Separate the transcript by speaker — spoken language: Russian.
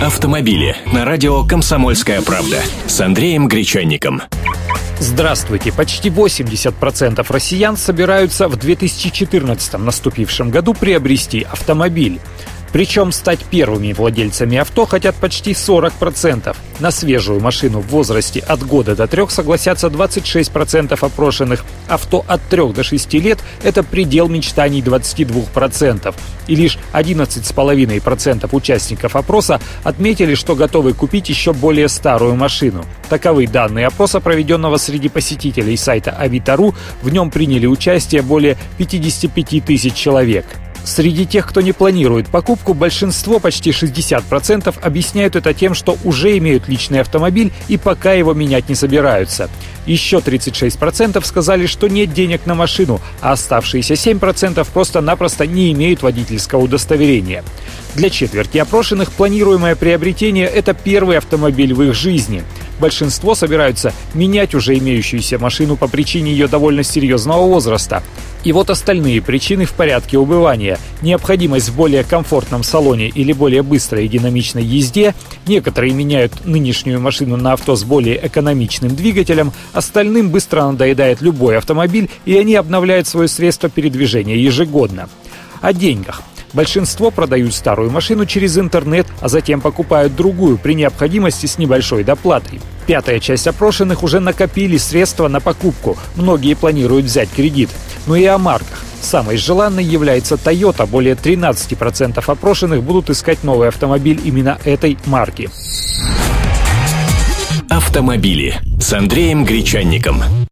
Speaker 1: Автомобили на радио «Комсомольская правда» с Андреем Гречанником.
Speaker 2: Здравствуйте. Почти 80% россиян собираются в 2014 наступившем году приобрести автомобиль. Причем стать первыми владельцами авто хотят почти 40%. На свежую машину в возрасте от года до трех согласятся 26% опрошенных. Авто от 3 до 6 лет – это предел мечтаний 22%. И лишь 11,5% участников опроса отметили, что готовы купить еще более старую машину. Таковы данные опроса, проведенного среди посетителей сайта Авито.ру. В нем приняли участие более 55 тысяч человек. Среди тех, кто не планирует покупку, большинство, почти 60%, объясняют это тем, что уже имеют личный автомобиль и пока его менять не собираются. Еще 36% сказали, что нет денег на машину, а оставшиеся 7% просто-напросто не имеют водительского удостоверения. Для четверти опрошенных планируемое приобретение – это первый автомобиль в их жизни – большинство собираются менять уже имеющуюся машину по причине ее довольно серьезного возраста. И вот остальные причины в порядке убывания. Необходимость в более комфортном салоне или более быстрой и динамичной езде. Некоторые меняют нынешнюю машину на авто с более экономичным двигателем. Остальным быстро надоедает любой автомобиль, и они обновляют свое средство передвижения ежегодно. О деньгах. Большинство продают старую машину через интернет, а затем покупают другую при необходимости с небольшой доплатой. Пятая часть опрошенных уже накопили средства на покупку. Многие планируют взять кредит. Ну и о марках. Самой желанной является Toyota. Более 13% опрошенных будут искать новый автомобиль именно этой марки.
Speaker 1: Автомобили с Андреем Гречанником.